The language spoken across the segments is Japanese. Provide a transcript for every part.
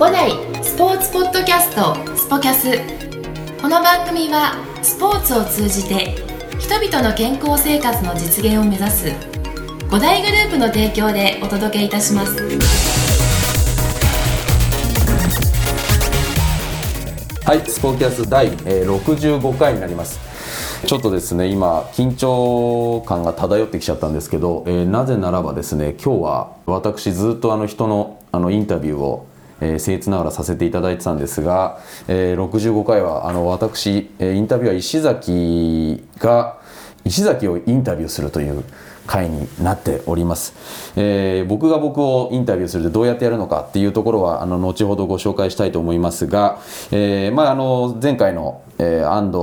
五代スポーツポッドキャストスポキャスこの番組はスポーツを通じて人々の健康生活の実現を目指す五大グループの提供でお届けいたしますはい、スポーキャス第、65回になります。ちょっとですね、今、緊張感が漂ってきちゃったんですけど、えーなぜならばですね、今日は私ずっとあの人のあのインタビューを、えー、僭越ながらさせていただいてたんですが、えー65回はあの私、えーインタビュアー石崎が石崎をインタビューするという回になっております、えー僕が僕をインタビューするとどうやってやるのかっていうところはあの後ほどご紹介したいと思いますが、えーまあ、あの前回の、えー安藤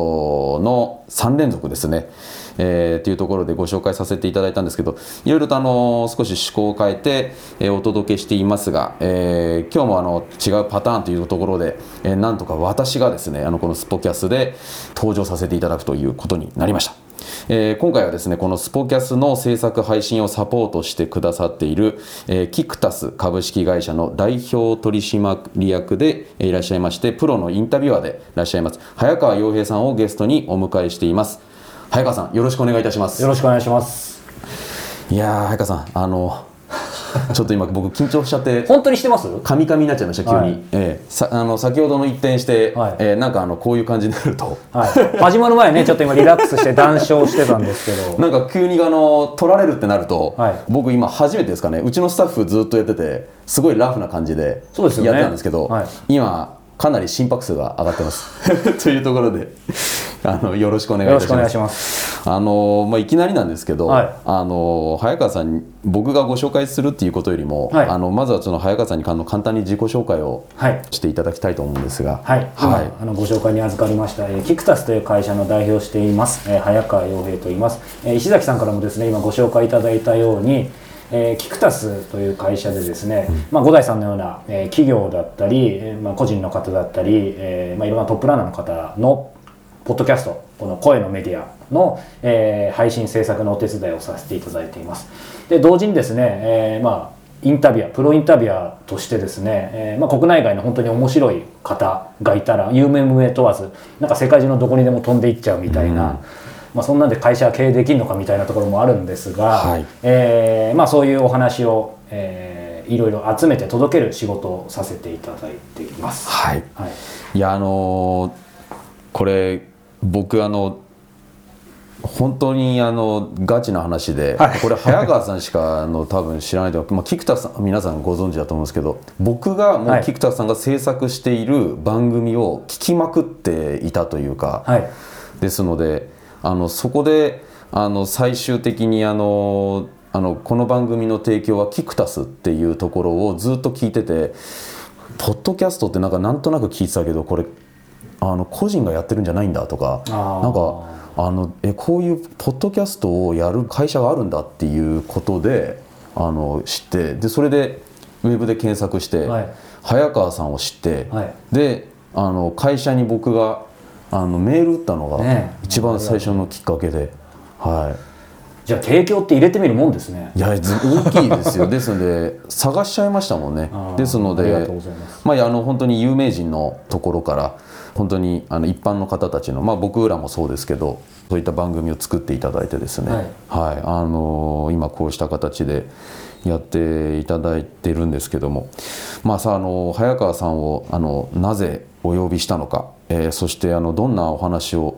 の3連続ですね。えー、というところでご紹介させていただいたんですけどいろいろとあの少し趣向を変えて、えーお届けしていますが、えー今日もあの違うパターンというところで、えーなんとか私がですねあのこのスポキャスで登場させていただくということになりました。えー今回はですねこのスポキャスの制作配信をサポートしてくださっている、えーキクタス株式会社の代表取締役でいらっしゃいましてプロのインタビュアーでいらっしゃいます早川洋平さんをゲストにお迎えしています早川さんよろしくお願いいたします。よろしくお願いします。いやー早川さんあの ちょっと今僕緊張しちゃって。本当にしてます？カミカミになっちゃいました急に、はい。ええ。さあの先ほどの一転して、はい。えーなんかあのこういう感じになると。はい。始まる前ね、ちょっと今リラックスして談笑してたんですけど。なんか急にあの取られるってなると、はい。僕今初めてですかね。うちのスタッフずっとやっててすごいラフな感じでやってたんですけどはい。今かなり心拍数が上がってます。というところであのよろしくお願いいたします。ます。あのまあ、いきなりなんですけど、はい。あの早川さんに僕がご紹介するっていうことよりも、はい。あのまずはその早川さんに簡単に自己紹介をはい。していただきたいと思うんですが、はい、今はい。あのご紹介に預かりました、えーキクタスという会社の代表をしています、えー早川洋平と言います、えー石崎さんからもですね今ご紹介いただいたように、えーキクタスという会社でですね、まあ、五代さんのような、えー企業だったり、えーまあ、個人の方だったり、えーまあ、いろんなトップランナーの方のポッドキャストこの声のメディアの、えー配信制作のお手伝いをさせていただいています。で同時にですね、えーまあインタビュアープロインタビュアーとしてですね、えーまあ、国内外の本当に面白い方がいたら有名無名問わずなんか世界中のどこにでも飛んでいっちゃうみたいな、まあ、そんなんで会社は経営できるのかみたいなところもあるんですが、はい。えーまあ、そういうお話を、えーいろいろ集めて届ける仕事をさせていただいています。はい。はい。いやあのーこれ僕あの本当にあのガチな話で、はい。これ早川さんしかあの多分知らないと思う、まあ、菊田さん皆さんご存知だと思うんですけど僕がもはい。う菊田さんが制作している番組を聞きまくっていたというか、はい。ですのであのそこであの最終的にあのあのこの番組の提供はキクタスっていうところをずっと聞いててポッドキャストってなんかなんとなく聞いてたけどこれあの個人がやってるんじゃないんだとかなんかあのえこういうポッドキャストをやる会社があるんだっていうことであの知ってでそれでウェブで検索して、はい。早川さんを知って、はい。であの会社に僕があのメール打ったのが一番最初のきっかけで、はじゃあ提供って入れてみるもんですね。い、いやず大きいですよ。ですので探しちゃいましたもんね。ですのでまあ、あの本当に有名人のところから本当にあの一般の方たちの、まあ、僕らもそうですけどそういった番組を作っていただいてですね、はい。あの今こうした形でやっていただいてるんですけども、まあ、さあの早川さんをあのなぜお呼びしたのか、えーそしてあのどんなお話を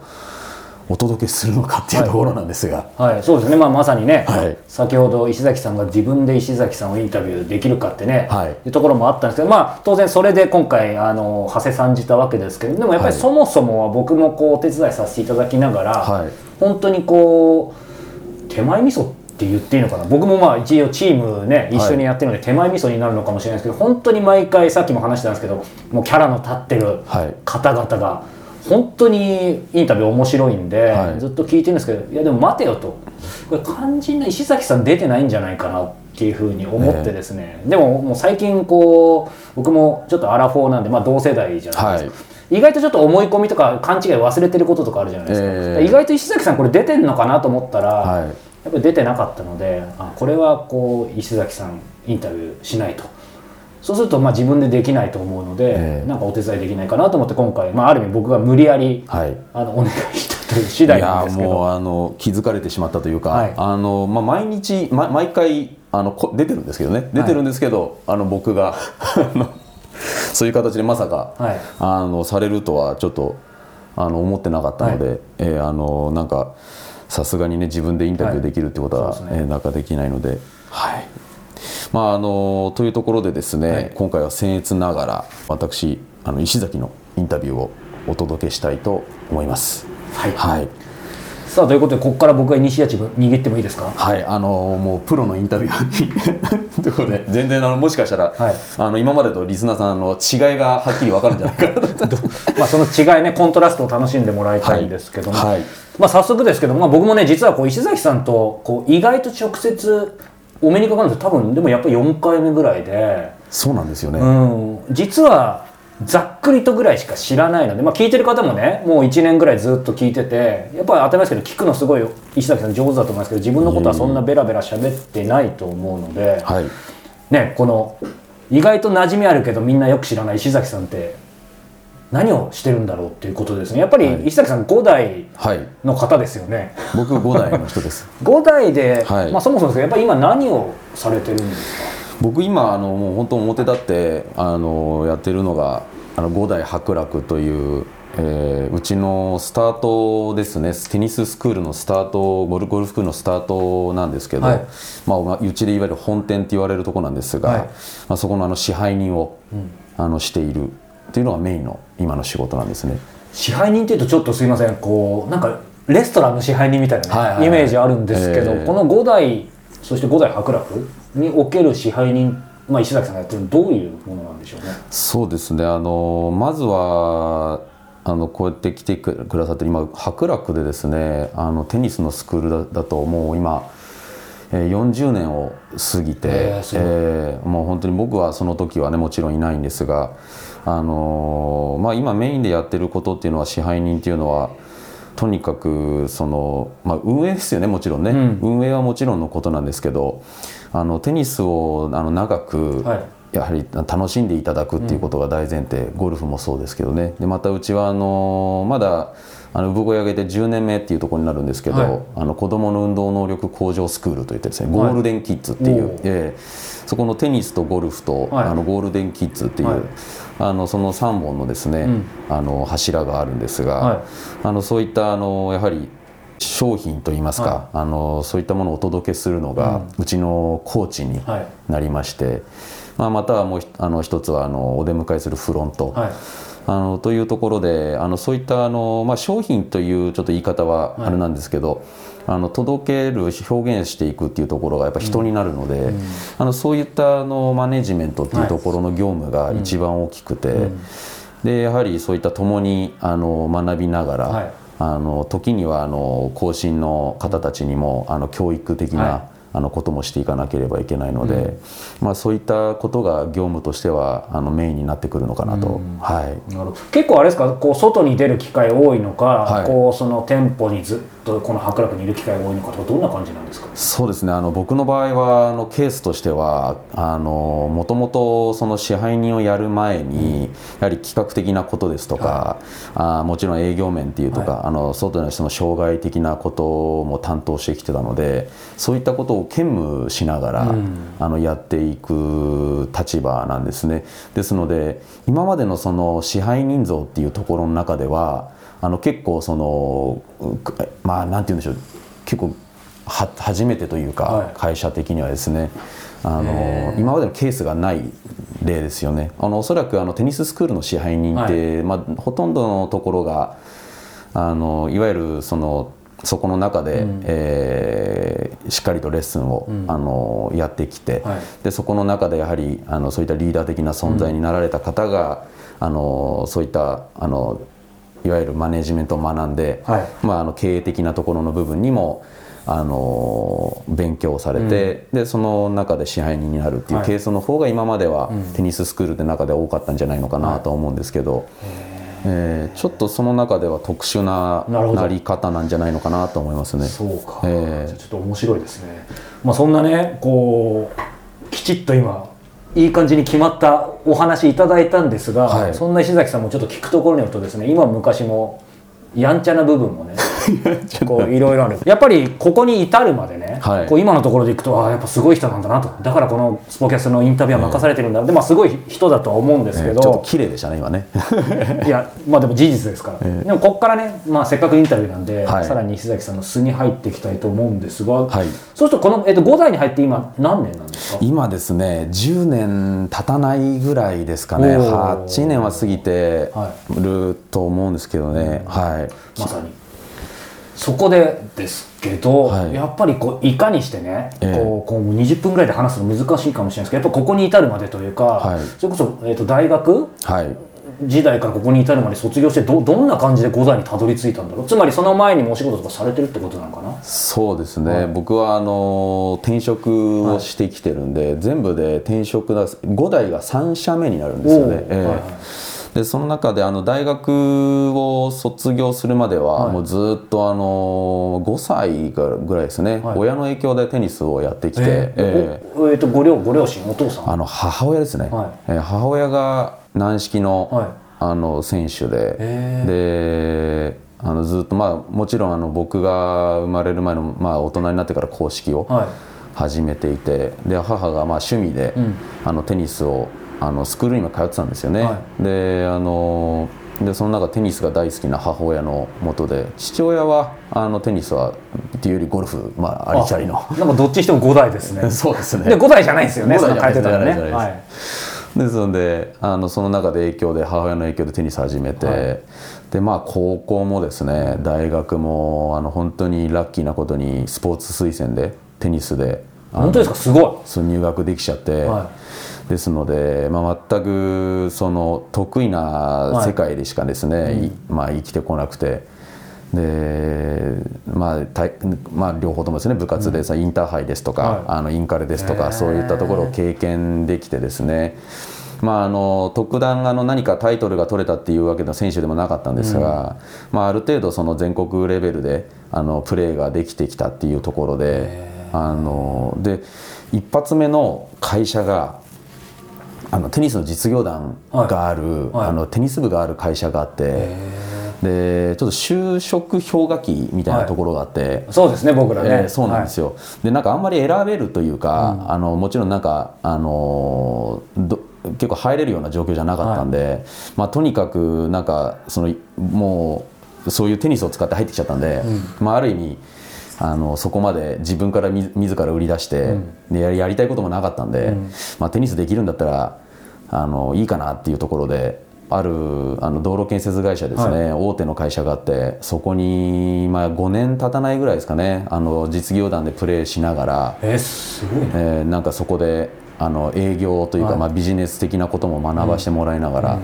お届けするのかっていうところなんですが。はい、そうですね、まあ、まさにね、はい。先ほど石崎さんが自分で石崎さんをインタビューできるかってね、はい。いうところもあったんですけど、まあ、当然それで今回あの長谷さんじたわけですけどでもやっぱりはい。そもそもは僕もこうお手伝いさせていただきながら、はい。本当にこう手前味噌って言っていいのかな？僕もまあ一応チームね一緒にやってるので手前味噌になるのかもしれないですけど本当に毎回さっきも話したんですけどもうキャラの立ってるはい。方々が本当にインタビュー面白いんで、はい。ずっと聞いてるんですけどいやでも待てよと。これ肝心な石崎さん出てないんじゃないかなっていうふうに思ってですね、でももう最近こう僕もちょっとアラフォーなんで、まあ、同世代じゃないですか、意外とちょっと思い込みとか勘違い忘れてることとかあるじゃないですか、ええ。意外と石崎さんこれ出てんのかなと思ったら、はいやっぱり出てなかったのであこれはこう石崎さんインタビューしないと。そうするとまあ自分でできないと思うので、ええ。なんかお手伝いできないかなと思って今回、まあ、ある意味僕が無理やり、はい。あのお願いしたという次第なんですけど。いやもうあの気づかれてしまったというか、はい。あのまあ、毎日、ま、毎回あのこ出てるんですけどね。出てるんですけど、あの僕がそういう形でまさか、はい。あのされるとはちょっとあの思ってなかったので、はえーあのなんかさすがにね自分でインタビューできるってことは、はい。ね。えーなんかできないので。はい。まああのというところでですね、はい。今回は僭越ながら私あの石崎のインタビューをお届けしたいと思います。はい。はい。さあということでここから僕がイニシアチブ握ってもいいですか？はい、あのもうプロのインタビュアーに。ということで全然あのもしかしたら、はい。あの今までとリスナーさんの違いがはっきり分かるんじゃないかなと。まあその違いねコントラストを楽しんでもらいたいんですけども、はい。はいまあ、早速ですけども、まあ、僕もね実はこう石崎さんとこう意外と直接お目にかかるんです多分でもやっぱり4回目ぐらいで、そうなんですよね、うん、実はざっくりとぐらいしか知らないので、まあ、聞いてる方もねもう1年ぐらいずっと聞いててやっぱり当たり前ですけど聞くのすごい石崎さん上手だと思いますけど自分のことはそんなベラベラ喋ってないと思うので、はい。ね、この意外と馴染みあるけどみんなよく知らない石崎さんって何をしてるんだろうっていうことですね。やっぱりはい。石崎さん5代はい。の方ですよね。僕5代の人です。5代で、はい。まあ、そもそもですけどやっぱり今何をされてるんですか？僕今あのもう本当表立ってあのやってるのがあの五代伯楽という、えーうちのスタートですね。テニススクールのスタートゴルゴルフスクールのスタートなんですけど、はい。まあまあ、うちでいわゆる本店って言われるところなんですが、はい。まあ、そこのあの支配人を、あのしているっていうのがメインの今の仕事なんですね。支配人っていうとちょっとすいません。こうなんかレストランの支配人みたいなね、はいはいはい。イメージあるんですけど、えー。この5代そして5代伯楽における支配人、まあ、石崎さんがやってるのどういうものなんでしょうね。そうですね。あのまずはあのこうやって来てくださって今伯楽でですねあのテニスのスクールだだともう今、えー40年を過ぎて、えーえーもう本当に僕はその時はねもちろんいないんですが、あのーまあ、今メインでやってることっていうのは支配人っていうのはとにかくその、まあ、運営ですよねもちろんね、うん。運営はもちろんのことなんですけどあのテニスをあの長く、はい。やはり楽しんでいただくっていうことが大前提、ゴルフもそうですけどね。でまたうちはあのまだあの産声を上げて10年目っていうところになるんですけど、はい。あの子どもの運動能力向上スクールといってですねゴールデンキッズっていう、ええ。そこのテニスとゴルフと、はい。あのゴールデンキッズっていう、はい。あのその3本のですね、うん。あの柱があるんですが、はい。あのそういったあのやはり商品といいますか、あのそういったものをお届けするのが、うちのコーチにはい。なりまして、まあ、またはもうひあの一つはあのお出迎えするフロント、はいあのというところであのそういったあの、まあ、商品というちょっと言い方はあれなんですけど、あの届ける表現していくっていうところがやっぱ人になるので、あのそういったあのマネジメントっていうところの業務が一番大きくて、でやはりそういった共にあの学びながら、はい。あの時にはあの後進の方たちにもあの教育的な、はいあのこともしていかなければいけないので、まあ、そういったことが業務としてはあのメインになってくるのかなと、はい、なるほど。結構あれですか？こう外に出る機会多いのか、はい。こうその店舗にずっとこの伯楽にいる機会が多いのかとかどんな感じなんですかそうですね。あの僕の場合はあのケースとしてはあのもともとその支配人をやる前に、やはり企画的なことですとか、あもちろん営業面っていうとか、あの外の人の障害的なことも担当してきてたのでそういったことを兼務しながら、あのやっていく立場なんですね。ですので今までのその支配人像っていうところの中ではあの結構そのまあなんて言うんでしょう。結構は初めてというか、はい。会社的にはですね。あの今までのケースがない例ですよね。あのおそらくあのテニススクールの支配人って、まあ、ほとんどのところがあのいわゆるそのそこの中で、えーしっかりとレッスンを、あのやってきて、はい。でそこの中でやはりあのそういったリーダー的な存在になられた方が、あのそういったあのいわゆるマネジメントを学んで、はい。まあ、あの経営的なところの部分にもあの勉強されて、でその中で支配人になるっていうはい。ケースの方が今まではテニススクールの中で多かったんじゃないのかなと思うんですけど、えーちょっとその中では特殊ななり方なんじゃないのかなと思いますね。そうか、ええじゃあちょっと面白いですね。まあそんなねこうきちっと今いい感じに決まったお話いただいたんですが、はい。そんな石崎さんもちょっと聞くところによるとですね今昔もやんちゃな部分もね こういろいろある。やっぱりここに至るまでね、はい。こう今のところでいくとああやっぱすごい人なんだなと。だからこのスポキャスのインタビューは任されてるんだ、でまあすごい人だとは思うんですけえーちょっとど、綺麗でしたね今ね。いやまあでも事実ですから、でもここからね、まあ、せっかくインタビューなんで、はい。さらに石崎さんの素に入っていきたいと思うんですが、はい。そうするとこの、えっと5代に入って今何年なんですか？今ですね10年経たないぐらいですかね。おー。8年は過ぎてはると思うんですけどね。はい。まさにそこでですけど、はい。やっぱりこういかにしてね、ええ。こうこう20分ぐらいで話すの難しいかもしれないですけどやっぱここに至るまでというか、はい。それこそ、えっと大学？はい。時代からここに至るまで卒業してどどんな感じで五代にたどり着いたんだろう？つまりその前にもお仕事とかされてるってことなのかな？そうですね、はい。僕はあの転職をしてきてるんで、全部で転職だ5代が3社目になるんですよね、でその中であの大学を卒業するまでは、はい。もうずっとあの5歳ぐらいですね、はい。親の影響でテニスをやってきて、ええ。えおえっとご両ご両親お父さん？あの母親ですね、はい。えー母親が軟式の,、はい。あの選手で、へであのずっとまあもちろんあの僕が生まれる前の、まあ、大人になってから公式をはい。始めていてで母がまあ趣味で、うん。あのテニスをあのスクールにも通ってたんですよね、はであのでその中テニスが大好きな母親のもとで父親はあのテニスはっていうよりゴルフ、まあ、ありきたりの。あなんかどっちにしても5代ですね。そうですね。で5代じゃないんですよね五代じゃないその書いてたのねじゃないはです。い。ですのであのその中で影響で母親の影響でテニス始めて、はい。でまあ高校もですね大学もあの本当にラッキーなことにスポーツ推薦でテニスで本当ですか？すごい。そう入学できちゃって、はですので、まあ、全くその得意な世界でしかですね、い。まあ、生きてこなくて。でまあたいまあ、両方ともですね部活でさ、インターハイですとか、はい。あのインカレですとかそういったところを経験できてですね。まあ、あの特段あの何かタイトルが取れたっていうわけの選手でもなかったんですが、まあ、ある程度その全国レベルであのプレーができてきたっていうところであので一発目の会社があのテニスの実業団がある、はい。あのテニス部がある会社があってでちょっと就職氷河期みたいなところがあって。そうですね僕らね、えーそうなんですよ、でなんかあんまり選べるというか、あのもちろんなんか、あの結構入れるような状況じゃなかったんで、まあ、とにかくなんかそのもうそういうテニスを使って入ってきちゃったんで、まあ、ある意味あのそこまで自分からみ自ら売り出して、でやりやりたいこともなかったんで、まあ、テニスできるんだったらあのいいかなっていうところで。あるあの道路建設会社ですね、大手の会社があってそこに、まあ、5年経たないぐらいですかねあの実業団でプレーしながら、えーすごいね。えーなんかそこであの営業というか、はい。まあ、ビジネス的なことも学ばしてもらいながら、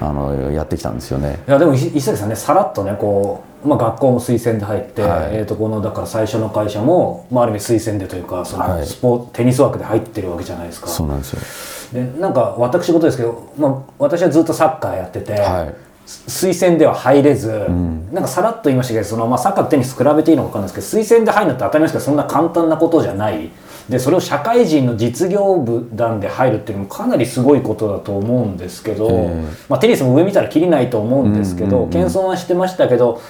あのやってきたんですよね。いやでも石石崎さんねさらっとねこう、まあ、学校も推薦で入って、はい。えー、とこのだから最初の会社も、まあ、ある意味推薦でというかそのはい。スポ、テニス枠で入ってるわけじゃないですか。そうなんですよ。でなんか私事ですけど、まあ、私はずっとサッカーやってて、はい。推薦では入れず、なんかさらっと言いましたけどその、まあ、サッカーとテニス比べていいのか分かんないですけど推薦で入るのって当たり前ですけどそんな簡単なことじゃない。でそれを社会人の実業部団で入るっていうのもかなりすごいことだと思うんですけど、えまあ、テニスも上見たらきりないと思うんですけど、うんうんうん。謙遜はしてましたけど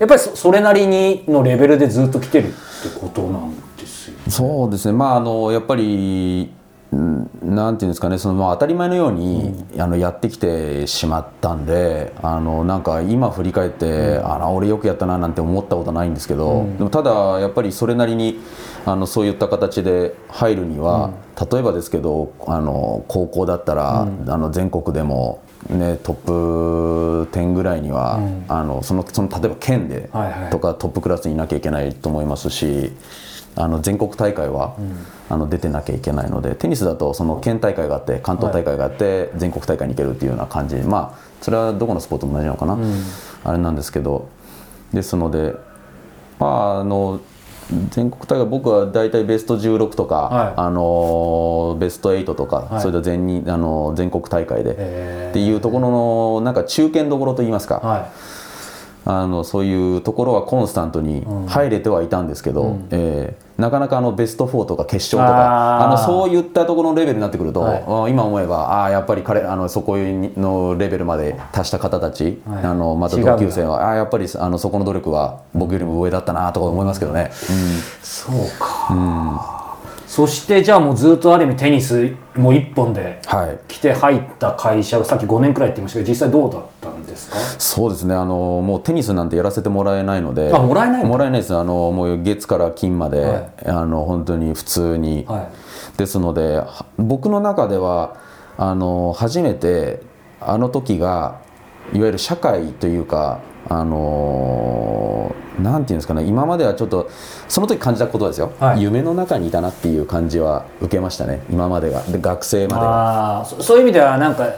やっぱりそれなりにのレベルでずっと来てるってことなんですよ。そうですねまああのやっぱりなんていうんですかねそのまあ当たり前のように、あのやってきてしまったんであのなんか今振り返って、あら俺よくやったななんて思ったことないんですけど、でもただやっぱりそれなりにあのそういった形で入るには、例えばですけどあの高校だったら、あの全国でもね、トップ10ぐらいには、あのそのその例えば県ではいはい。とかトップクラスにいなきゃいけないと思いますしあの全国大会は、あの出てなきゃいけないのでテニスだとその県大会があって関東大会があって、全国大会に行けるっていうような感じ。まあそれはどこのスポーツも同じなのかな、あれなんですけど。ですのでまああの全国大会僕は大体ベスト16とか、はい。あのベスト8とか、はい。それと全にあの全国大会で、っていうところのなんか中堅どころといいますか、はあのそういうところはコンスタントに入れてはいたんですけど、えーなかなかあのベスト4とか決勝とあかー。あのそういったところのレベルになってくると、はい。あ今思えばああやっぱり彼あのそこのレベルまで達した方たち、はい。あのまた同級生はああやっぱりあのそこの努力は僕よりも上だったなとか思いますけどね。そうか、そしてじゃあもうずっとある意味テニスもう一本ではい。来て入った会社さっき5年くらいって言いましたけど実際どうだったんですか？そうですね。あのもうテニスなんてやらせてもらえないので。あもらえないもらえないですあのもう月から金まで、はい。あの本当に普通に、はい。ですのでは僕の中ではあの初めてあの時がいわゆる社会というかあのなんていうんですかね今まではちょっとその時感じたことですよ、はい。夢の中にいたなっていう感じは受けましたね今までが。で学生までは。ああそそういう意味ではなんか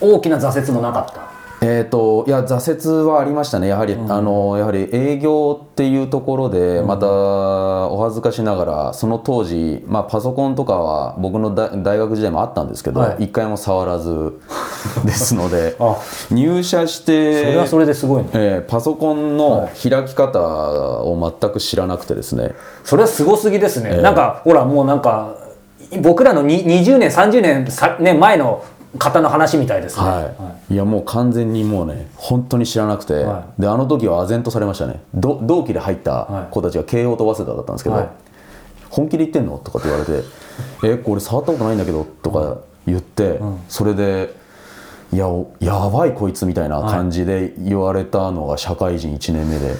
大きな挫折もなかった？えー、といや挫折はありましたね、やはり,、あのやはり営業っていうところで、またお恥ずかしながら、その当時、まあ、パソコンとかは僕の大大学時代もあったんですけど、はい。一回も触らず ですのであ、入社して、それはそれですごいね。えーパソコンの開き方を全く知らなくてですね、それはすごすぎですね、ええ。なんかほらもうなんか僕らのに20年30年さ、ね、前の方の話みたいですね、はい。い。やもう完全にもうね本当に知らなくて、はであの時は唖然とされましたね。ど同期で入った子たちが慶応と早稲田だったんですけど、はい。本気で言ってんの？とかって言われて「えこれ触ったことないんだけど」とか言って、それで「いやおやばいこいつ」みたいな感じで言われたのが社会人1年目で、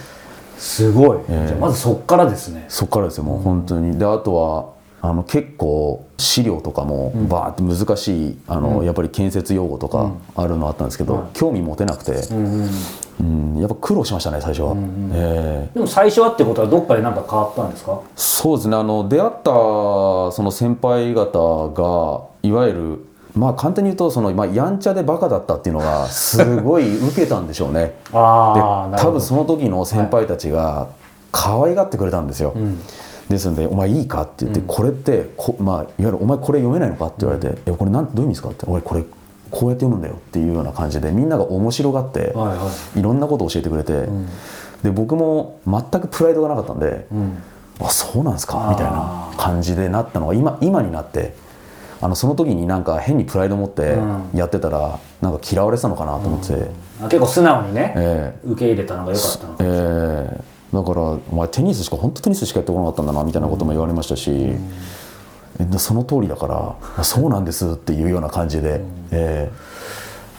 すごい、ええ。じゃあまずそっからですね。そっからですよもう本当に。であとはあの結構資料とかもバーって難しい、あのやっぱり建設用語とかあるのあったんですけど、興味持てなくて、うんやっぱ苦労しましたね最初は、ええ。でも最初はってことはどっかで何か変わったんですか？そうですねあの出会ったその先輩方がいわゆるまあ簡単に言うとその、まあ、やんちゃでバカだったっていうのがすごい受けたんでしょうね。あで多分その時の先輩たちが可愛がってくれたんですよ、ですので「お前いいか?」って言って「これってこ、まあ、いわゆるお前これ読めないのか?」って言われて「えこれなんどういう意味ですか?」って「俺これこうやって読むんだよ」っていうような感じでみんなが面白がって、はいはいろんなことを教えてくれて、で僕も全くプライドがなかったんで「あそうなんですか」みたいな感じでなったのが今今になってあのその時になんか変にプライド持ってやってたらなんか嫌われてたのかなと思ってて。あ結構素直にね、ええ受け入れたのが良かったのかええだからお前テニスしか本当テニスしかやってこなかったんだなみたいなことも言われましたし、えでその通りだからあそうなんですっていうような感じで、え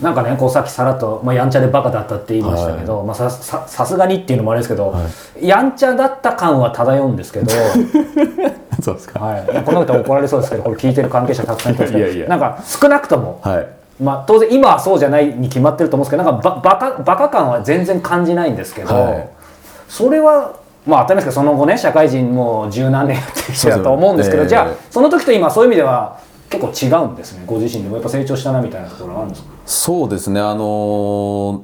なんかねこうさっきさらっと、まあ、やんちゃでバカだったって言いましたけど、まあ、さささすがにっていうのもあれですけど、やんちゃだった感は漂うんですけど、え そうですか。はい、こんなことは怒られそうですけどこれ聞いてる関係者たくさんいます。けどいやいや。なんか少なくとも、はい。まあ、当然今はそうじゃないに決まってると思うんですけどなんかババカバカ感は全然感じないんですけど、はいそれはまあ当たり前ですけどその後ね社会人もう十何年やってきてたと思うんですけどじゃあええその時と今そういう意味では結構違うんですねご自身でも。やっぱ成長したなみたいなところはあるんですか？そうですね。あのー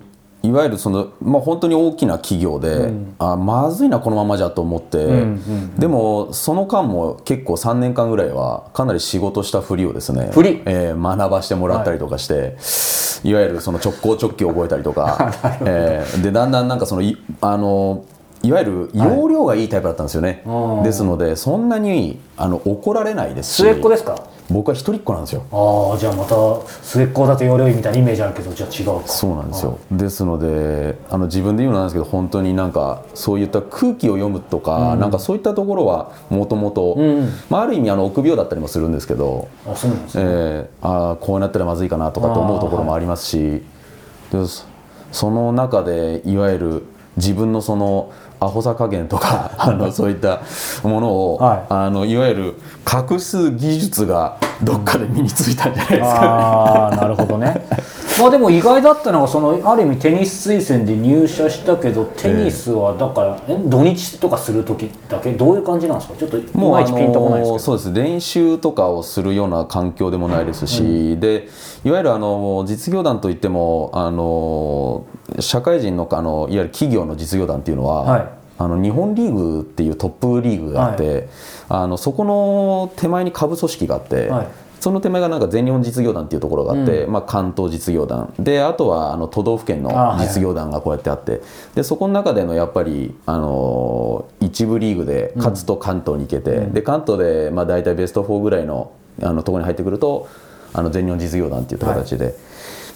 いわゆるその、まあ、本当に大きな企業で、あまずいなこのままじゃと思って、でもその間も結構3年間ぐらいはかなり仕事したふりをですねふり？えー学ばしてもらったりとかして、い、わゆるその直行直帰を覚えたりとか、えーでだんだんなんかそのいあのいわゆる容量がいいタイプだったんですよね、うんですのでそんなにあの怒られないですし。末っ子ですか？僕は一人っ子なんですよ。ああじゃあまた末っ子だと容量いいみたいなイメージあるけどじゃあ違うか。そうなんですよ、ですのであの自分で言うのなんですけど本当になんかそういった空気を読むとか、なんかそういったところはもともとあある意味あの臆病だったりもするんですけど、あそうなんですね、えーあーこうなったらまずいかなとかと思うところもありますし、でそその中でいわゆる自分のそのアホさ加減とか あのそういったものを、はい。あのいわゆる隠す技術がどっかで身についたんじゃないですか、ああなるほどねまあでも意外だったのがそのある意味テニス推薦で入社したけどテニスはだから、え土日とかする時だけ？どういう感じなんですか？ちょっといもうあのそうです。練習とかをするような環境でもないですし、でいわゆるあの実業団といってもあの社会人のあのいわゆる企業の実業団っていうのは、はい。あの日本リーグっていうトップリーグがあって、あのそこの手前に下部組織があって。はいその手前がなんか全日本実業団っていうところがあって、まあ、関東実業団。であとはあの都道府県の実業団がこうやってあって。でそこの中でのやっぱり、あのー一部リーグで勝つと関東に行けて、で関東でまあ大体ベスト4ぐらいのあのところに入ってくるとあの全日本実業団っていう形で、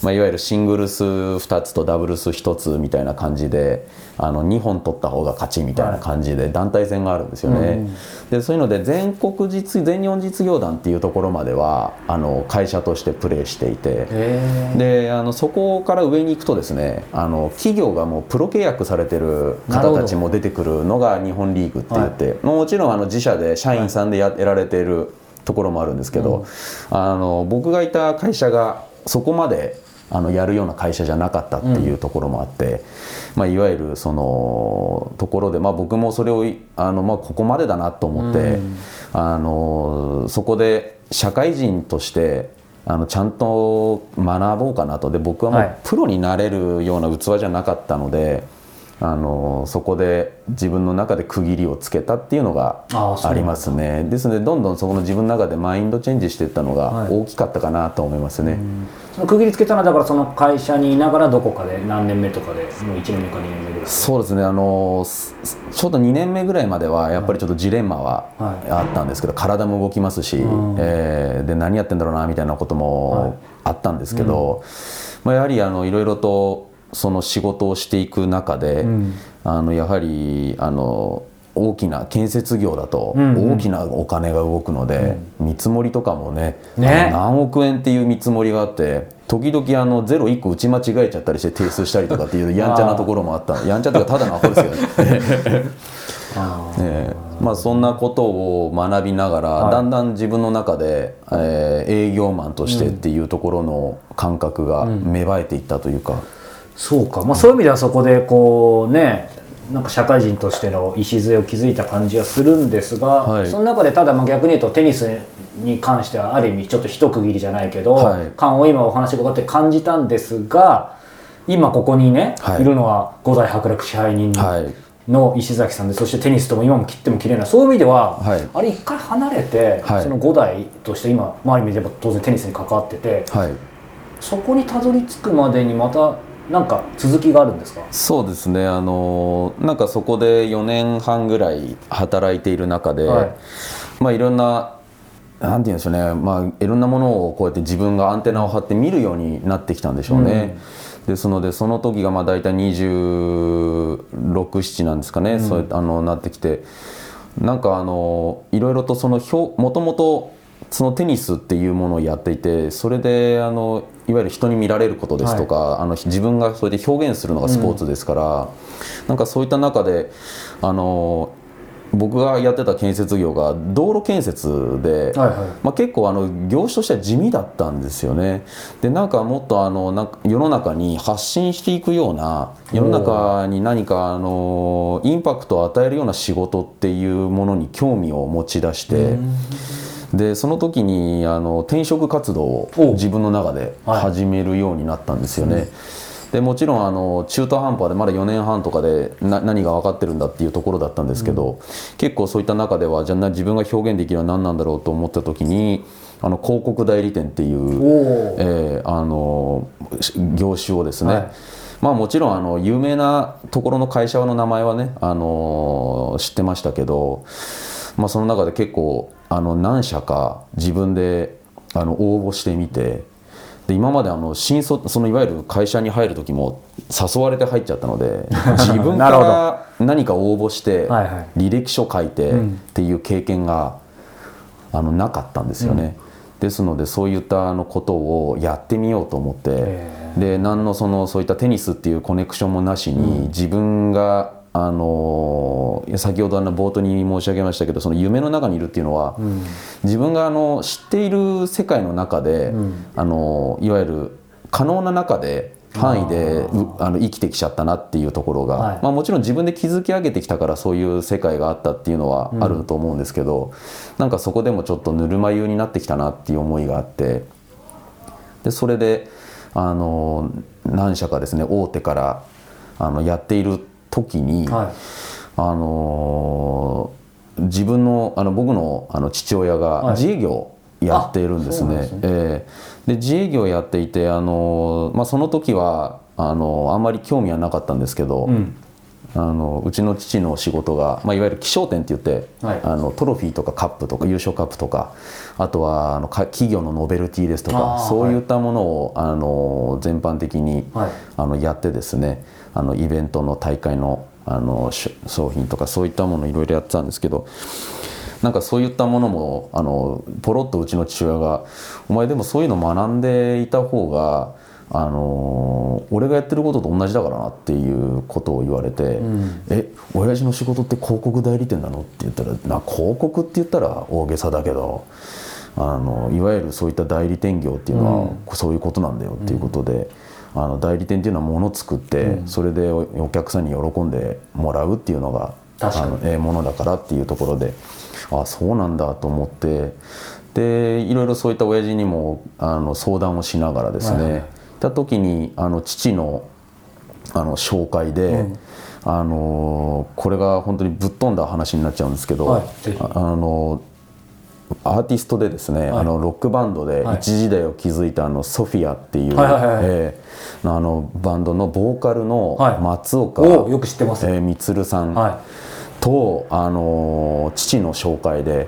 まあ、いわゆるシングルス2つとダブルス1つみたいな感じであの2本取った方が勝ちみたいな感じで団体戦があるんですよね。でそういうので全国実全日本実業団っていうところまではあの会社としてプレーしていて。であのそこから上に行くとですねあの企業がもうプロ契約されてる方たちも出てくるのが日本リーグって言って、もちろんあの自社で社員さんでやられているところもあるんですけど、あの僕がいた会社がそこまであのやるような会社じゃなかったっていうところもあって、まあ、いわゆるそのところで、まあ、僕もそれをいあの、まあ、ここまでだなと思って、あのそこで社会人としてあのちゃんと学ぼうかなと。で僕はもはい。うプロになれるような器じゃなかったので。あのそこで自分の中で区切りをつけたっていうのがありますね。ですのでどんどんそこの自分の中でマインドチェンジしていったのはい。が大きかったかなと思いますね、その区切りつけたのはだからその会社にいながらどこかで何年目とかでもう1年目か2年目ぐらい。そうですね。あのすちょうど2年目ぐらいまではやっぱりちょっとジレンマははい。あったんですけど、体も動きますし、ん。えーで何やってんだろうなみたいなことはい。もあったんですけど、まあ、やはりあのいろいろとその仕事をしていく中で、ん。あのやはりあの大きな建設業だとうんうん。大きなお金が動くので、見積もりとかもねね。何億円っていう見積もりがあって時々あのゼロ1個打ち間違えちゃったりして提出したりとかっていう やんちゃなところもあった。やんちゃというかただのアホですよ ね。まあ、そんなことを学びながら、はい。だんだん自分の中で、えー営業マンとしてっていうところの感覚が芽生えていったというか、そうか、まあ、そういう意味ではそこでこうねなんか社会人としての礎を築いた感じはするんですが、はい。その中でただまあ逆に言うとテニスに関してはある意味ちょっと一区切りじゃないけど、はい。感を今お話伺って感じたんですが今ここにね、はい。い、るのは五代伯楽支配人はい。の石崎さんでそしてテニスとも今も切っても切れない。そういう意味では、はい。あれ一回離れて、はい。その五代として今、まあ、ある意味では当然テニスに関わっててはい、そこにたどり着くまでにまたなんか続きがあるんですか？そうですね。あのなんかそこで4年半ぐらい働いている中で、はい。まあいろんななんて言うんでしょうね、まあ、いろんなものをこうやって自分がアンテナを張って見るようになってきたんでしょうね。ですのでその時がまあ大体267なんですかね、そうやってあのなってきて。なんかあのいろいろとその表もともとそのテニスっていうものをやっていてそれであのいわゆる人に見られることですとか、あの自分がそれで表現するのがスポーツですから、なんかそういった中であの僕がやってた建設業が道路建設で、はいはい。まあ、結構あの業種としては地味だったんですよね。でなんかもっとあのなんか世の中に発信していくような世の中に何かあのインパクトを与えるような仕事っていうものに興味を持ち出してでその時にあの転職活動をお自分の中ではい。始めるようになったんですよね。でもちろんあの中途半端でまだ4年半とかでな何が分かってるんだっていうところだったんですけど、結構そういった中ではじゃあな自分が表現できるのは何なんだろうと思った時にあの広告代理店っていう、えーあのし業種をですね、はい。まあもちろんあの有名なところの会社の名前はね、あの知ってましたけど、まあ、その中で結構あの何社か自分であの応募してみてで今まであの新卒そのいわゆる会社に入る時も誘われて入っちゃったので 自分から何か応募して履歴書書いてうん。っていう経験があのなかったんですよね。ですのでそういったあのことをやってみようと思ってへで何のそのそういったテニスっていうコネクションもなしに、自分があの先ほどあの冒頭に申し上げましたけどその夢の中にいるっていうのは、自分があの知っている世界の中で、あのいわゆる可能な中で範囲でうあの生きてきちゃったなっていうところが、はい。まあ、もちろん自分で築き上げてきたからそういう世界があったっていうのはあると思うんですけど、なんかそこでもちょっとぬるま湯になってきたなっていう思いがあってでそれであの何社かですね大手からあのやっている時に、はい。あの自分のあの僕のあの父親はい。が自営業やっているんですね。あそうなんですね。ええ。で自営業やっていてあの、まあ、その時はあのあんまり興味はなかったんですけど、うん。あのうちの父の仕事が、まあ、いわゆる気象点って言って、はい。あのトロフィーとかカップとか優勝カップとかあとはあのか企業のノベルティですとあかーそういったものを、あの全般的に、はいあのやってですねあのイベントの大会のあのし商品とかそういったものいろいろやってたんですけどなんかそういったものもあのポロッとうちの父親が「お前でもそういうの学んでいた方があの俺がやってることと同じだからな」っていうことを言われて「え親父の仕事って広告代理店なの?」って言ったらな広告って言ったら大げさだけど。あのいわゆるそういった代理店業っていうのはそういうことなんだよっていうことで、あの代理店っていうのは物作って、それでおお客さんに喜んでもらうっていうのがあのええものだからっていうところであそうなんだと思ってでいろいろそういった親父にもあの相談をしながらですね、はいた時にあの父のあの紹介で、あのこれが本当にぶっ飛んだ話になっちゃうんですけど、はい。あのアーティストでですね、あのロックバンドではい。一時代を築いたあのソフィアっていう、はいはいはい。えーあのバンドのボーカルのはい。松岡、およく知ってます。えー、充さんはと、あの父の紹介で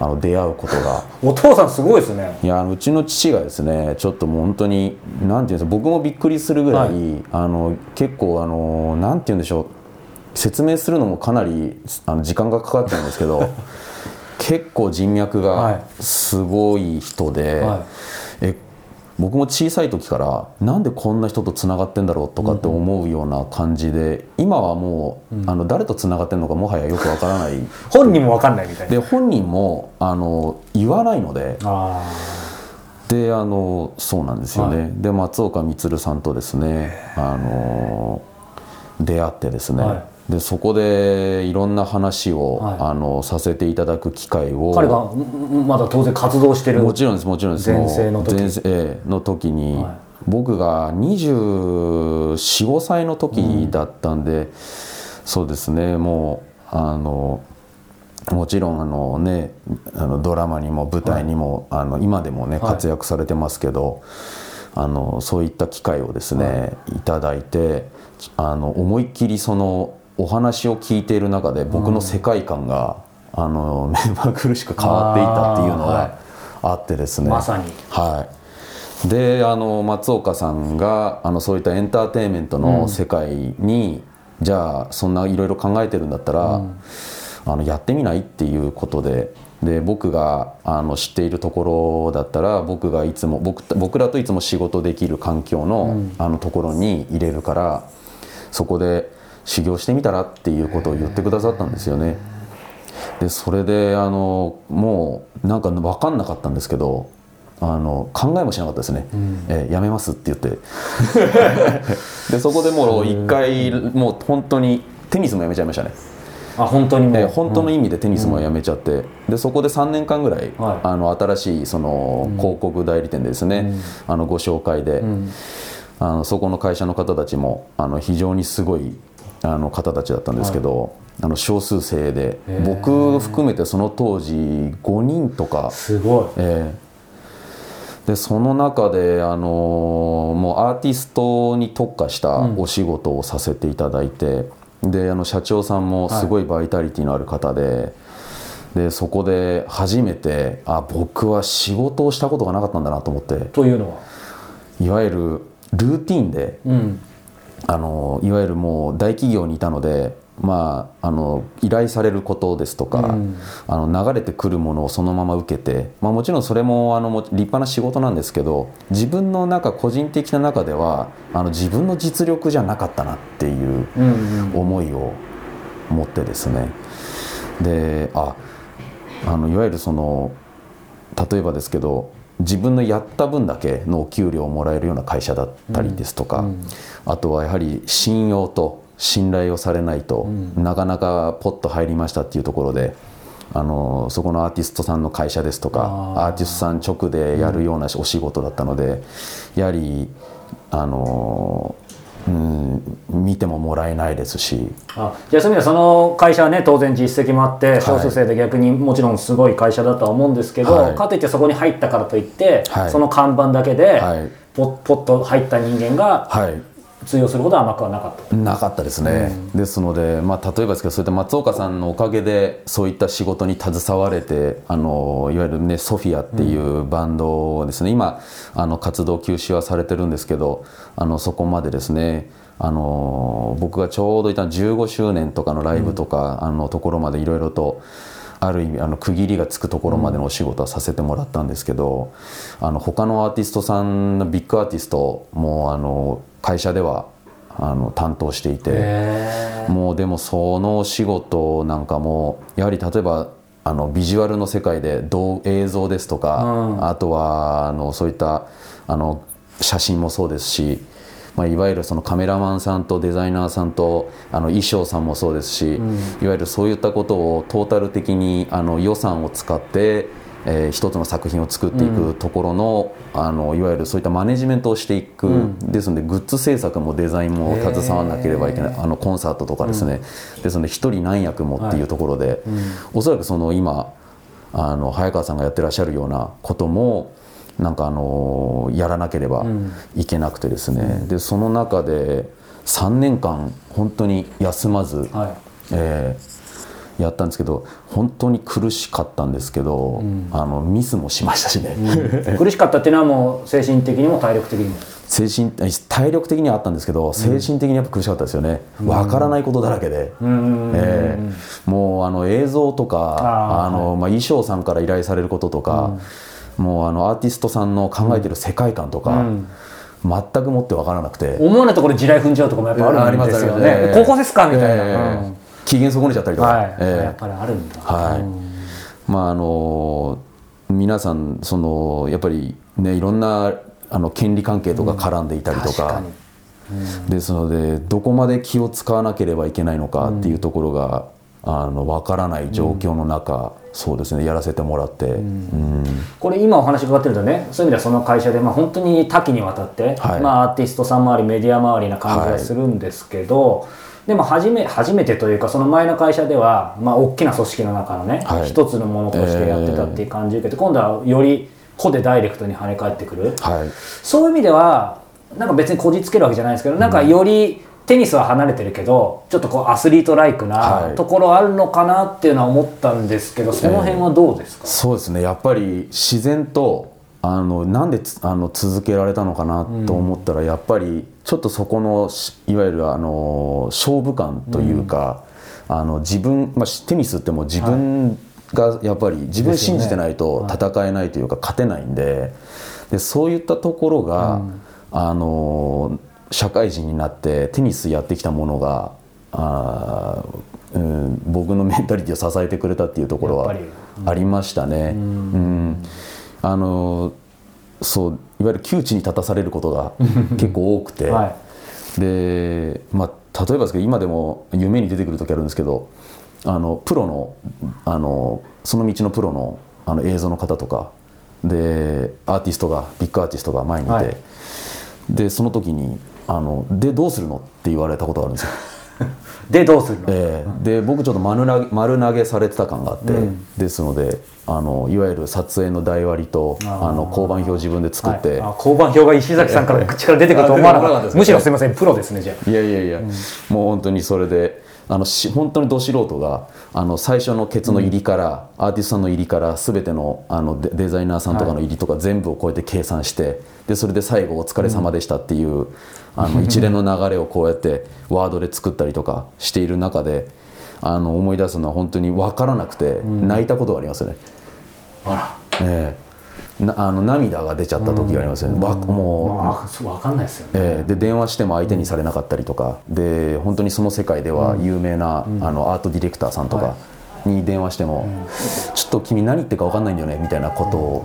あの出会うことが。お父さんすごいですね。いやうちの父がですねちょっともう本当になんていうんですか僕もびっくりするぐらい、はい。あの結構あのなんていうんでしょう説明するのもかなりあの時間がかかっちゃうんですけど 結構人脈はい。がすごい人で、はい。え僕も小さい時からなんでこんな人とつながってんだろうとかって思うような感じで、今はもう、あの誰とつながってんのかもはやよくわからない。本人も分かんないみたいな。で本人もあの言わないのであであのそうなんですよね、はい。で松岡充さんとですねあの出会ってですね、はでそこでいろんな話を、はい。あのさせていただく機会をあ彼がんまだ当然活動してるもちろんですもちろんです。前世の時。前世ええの時に、はい。僕が245歳の時だったんで、そうですね。もうあのもちろんあのねあのドラマにも舞台にも、あの今でもねはい。活躍されてますけど、あのそういった機会をですね、い、ただいてあの思いっきりそのお話を聞いている中で僕の世界観が、あの 目まぐるしく変わっていったっていうのがあってですね。まさに。はい、であの松岡さんがあのそういったエンターテインメントの世界に、じゃあそんないろいろ考えてるんだったら、あのやってみないっていうことで。で僕があの知っているところだったら僕がいつも僕僕らといつも仕事できる環境の,、あのところに入れるからそこで修行してみたらっていうことを言ってくださったんですよね。でそれであのもうなんか分かんなかったんですけどあの考えもしなかったですね、えーやめますって言って。でそこでもう一回もう本当にテニスもやめちゃいましたね、あ本当にもう、えー本当の意味でテニスもやめちゃって、でそこで3年間ぐらい、はい。あの新しいその広告代理店でですね、あのご紹介で、あのそこの会社の方たちもあの非常にすごいあの方たちだったんですけど、あの少数生で僕含めてその当時5人とか、すごい。ええ。でその中で、あのもうアーティストに特化したお仕事をさせていただいて、であの社長さんもすごいバイタリティのある方で,、でそこで初めてあ僕は仕事をしたことがなかったんだなと思って。というのは？いわゆるルーティンでうんあのいわゆるもう大企業にいたので、まあ、あの依頼されることですとか、うん。あの流れてくるものをそのまま受けて、まあ、もちろんそれもあのも立派な仕事なんですけど自分の中個人的な中ではあの自分の実力じゃなかったなっていう思いを持ってですね。でああのいわゆるその例えばですけど自分のやった分だけのお給料をもらえるような会社だったりですとか、あとはやはり信用と信頼をされないと、なかなかポッと入りましたっていうところで。あのそこのアーティストさんの会社ですとかアーティストさん直でやるようなお仕事だったので、やはりあの、うん、見てももらえないですし。あじゃあそういう意味ではその会社はね当然実績もあって少数生で逆にもちろんすごい会社だとは思うんですけど、はい。かといってそこに入ったからといって、はい。その看板だけで、はい。ポポッと入った人間がはい通用するほど甘くはなかったなかったですね、ですので、まあ、例えばですけどそういった松岡さんのおかげでそういった仕事に携われてあのいわゆるねソフィアっていうバンドをですね、今あの活動休止はされてるんですけどあのそこまでですねあの僕がちょうどいた15周年とかのライブとか、あのところまでいろいろとある意味あの区切りがつくところまでのお仕事はさせてもらったんですけど、あの他のアーティストさんのビッグアーティストもあの会社ではあの担当していてもうでもその仕事なんかもやはり例えばあのビジュアルの世界で動映像ですとか、うん。あとはあのそういったあの写真もそうですし、まあ、いわゆるそのカメラマンさんとデザイナーさんとあの衣装さんもそうですし、いわゆるそういったことをトータル的にあの予算を使って、えー一つの作品を作っていくところの,、あのいわゆるそういったマネジメントをしていく、ですのでグッズ制作もデザインも携わらなければいけない。あのコンサートとかですね、ですので一人何役もっていうところで、おそらくその今あの早川さんがやってらっしゃるようなこともなんかあのやらなければいけなくてですね、でその中で3年間本当に休まず、はい。えーやったんですけど本当に苦しかったんですけど、あのミスもしましたしね、苦しかったっていうのはもう精神的にも体力的にも。精神体力的にはあったんですけど精神的にやっぱ苦しかったですよね、わからないことだらけで、えーもうあの映像とかあの、まあ、衣装さんから依頼されることとか、もうあのアーティストさんの考えてる世界観とか、全くもってわからなくて。思わぬところで地雷踏んじゃうとかもやっぱあるんですよね、えーここですか？みたいな、えーうん機嫌損ねちゃったりとか、はい、えーやっぱりあるんだ、はい、まああの皆さんそのやっぱりねいろんなあの権利関係とか絡んでいたりとか,、確かに。ですのでどこまで気を使わなければいけないのかっていうところが、あの分からない状況の中、そうですねやらせてもらって、うん。これ今お話伺ってるとねそういう意味ではその会社で、まあ、本当に多岐にわたって、はい。まあ、アーティストさん周りメディア周りな感じがするんですけど、でも初め初めてというかその前の会社では、まあ、大きな組織の中のね、はい。一つのものとしてやってたっていう感じを受けて、今度はより個でダイレクトに跳ね返ってくる、はい。そういう意味ではなんか別にこじつけるわけじゃないですけどなんかよりテニスは離れてるけどちょっとこうアスリートライクはない。ところあるのかなっていうのは思ったんですけどその辺はどうですか、そうですね。やっぱり自然とあのなんでつあの続けられたのかなと思ったら、やっぱりちょっとそこのしいわゆるあの勝負感というか、あの自分、まあ、しテニスってもう自分がやっぱり自分信じてないと戦えないというか勝てないんででそういったところが、あの社会人になってテニスやってきたものがあー、うん、僕のメンタリティを支えてくれたっていうところはありましたね。うんあのそういわゆる窮地に立たされることが 結構多くて、はいで、まあ、例えばですけど今でも夢に出てくる時あるんですけどあのプロのあのその道のプロのあの映像の方とかでアーティストがビッグアーティストが前にいて、はいでその時にあの「でどうするの?」って言われたことがあるんですよ。でどうするの、えーで僕ちょっと丸投げ丸投げされてた感があって、ですのであのいわゆる撮影の台割りとあの交番表自分で作って、交番表が石崎さんから口から出てくると思わなかった。あ出てこなかったですねむしろすみません。プロですねじゃあ。いやいやいや、もう本当にそれであのし本当にど素人があの最初のケツの入りから、アーティストさんの入りから全てのあのデデザイナーさんとかの入りとか全部をこうやって計算してでそれで最後「お疲れ様でした」っていう、あの一連の流れをこうやってワードで作ったりとかしている中であの思い出すのは本当に分からなくて、泣いたことがありますね。あええ。なあの涙が出ちゃった時がありますよね。わもう。らまあ分かんないですよね。えーで電話しても相手にされなかったりとか。で本当にその世界では有名な、あのアートディレクターさんとかに電話しても、ちょっと君何言ってるか分かんないんだよねみたいなことを、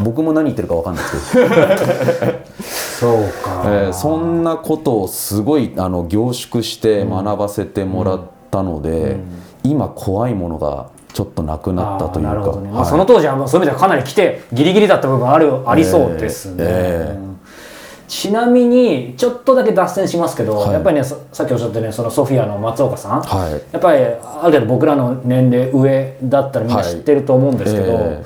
僕も何言ってるか分かんなくて、そうか、えーそんなことをすごいあの凝縮して学ばせてもらったので、今怖いものがちょっとなくなったというか、あーなるほどね。まあはい。その当時はそういう意味ではかなり来てギリギリだった部分あるありそうですね、ええうんちなみにちょっとだけ脱線しますけど、はい。やっぱりねささっきおっしゃったねそのソフィアの松岡さん、はい。やっぱりある程度僕らの年齢上だったらみんな知ってると思うんですけど、え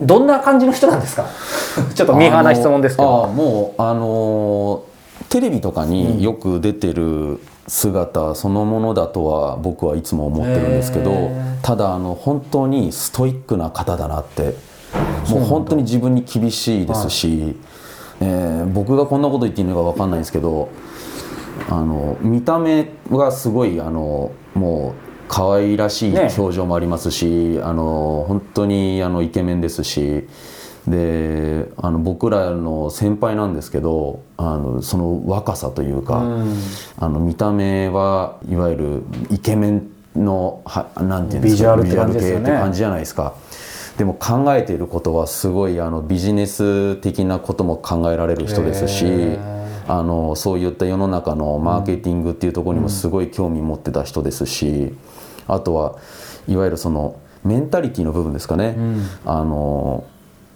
どんな感じの人なんですか？ちょっとミーハーな質問ですけど。もうあのーテレビとかによく出てる姿そのものだとは僕はいつも思ってるんですけど、ただあの本当にストイックな方だなってもう本当に自分に厳しいですし、えー僕がこんなこと言っていいのか分かんないんですけどあの見た目がすごいあのもう可愛らしいね。表情もありますし、あの本当にあのイケメンですしであの僕らの先輩なんですけどあのその若さというか、あの見た目はいわゆるイケメンのはなんていうんですかビジュアル系って感じじゃないですか。でも考えていることはすごいあのビジネス的なことも考えられる人ですしあのそういった世の中のマーケティングっていうところにもすごい興味持ってた人ですし、あとはいわゆるそのメンタリティの部分ですかね、あの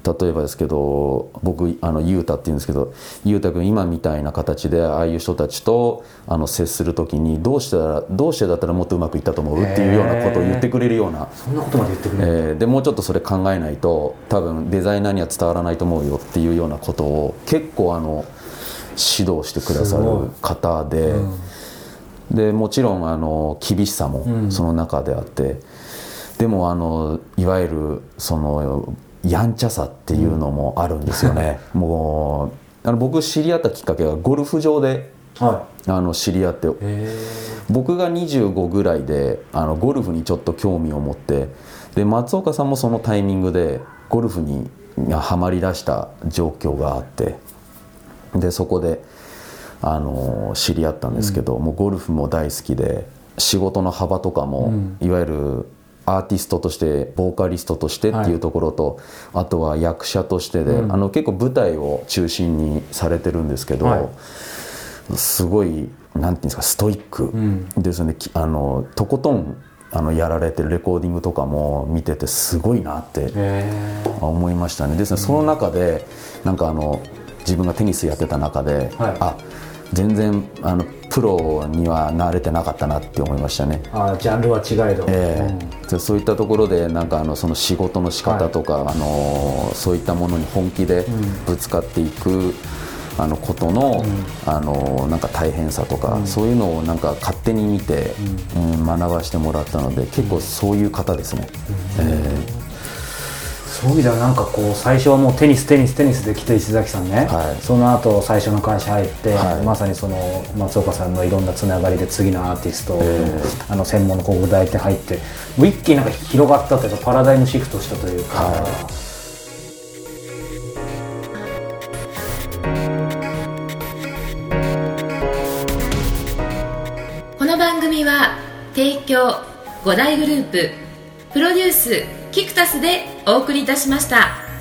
例えばですけど僕あの雄太っていうんですけど雄太君今みたいな形でああいう人たちとあの接する時にどうしたらどうしてだったらもっとうまくいったと思う？っていうようなことを言ってくれるような。そんなことまで言ってくれる、えーでもうちょっとそれ考えないと多分デザイナーには伝わらないと思うよっていうようなことを結構あの指導してくださる方で、でもちろんあの厳しさもその中であって、でもあのいわゆるそのやんちゃさっていうのもあるんですよね。もうあの僕知り合ったきっかけがゴルフ場ではあの知り合って僕が25ぐらいであのゴルフにちょっと興味を持ってで松岡さんもそのタイミングでゴルフにはまりだした状況があってでそこであの知り合ったんですけど、もうゴルフも大好きで仕事の幅とかも、いわゆるアーティストとしてボーカリストとしてっていうところと、あとは役者としてで、あの結構舞台を中心にされてるんですけど、はい。すごいなんていうんですかストイックですよね、きあのとことんあのやられてるレコーディングとかも見ててすごいなってえ思いましたね。ですね、その中でなんかあの自分がテニスやってた中で、はい。あ全然あのプロにはなれてなかったなって思いましたね。あジャンルは違えど、ええ。でそういったところでなんかあのその仕事の仕方とか、あのそういったものに本気でぶつかっていく、あのことの,、あのなんか大変さとか、そういうのをなんか勝手に見て、うん。学ばしてもらったので結構そういう方ですね。えそういう意味ではなんかこう最初はもうテニステニステニスで来て石崎さんね、はい。その後最初の会社入って、はい。まさにその松岡さんのいろんなつながりで次のアーティスト、あの専門の広告代理店入ってもう一気になんか広がったというかパラダイムシフトしたというか、はこの番組は提供5大グループプロデュースキクタスでお送りいたしました。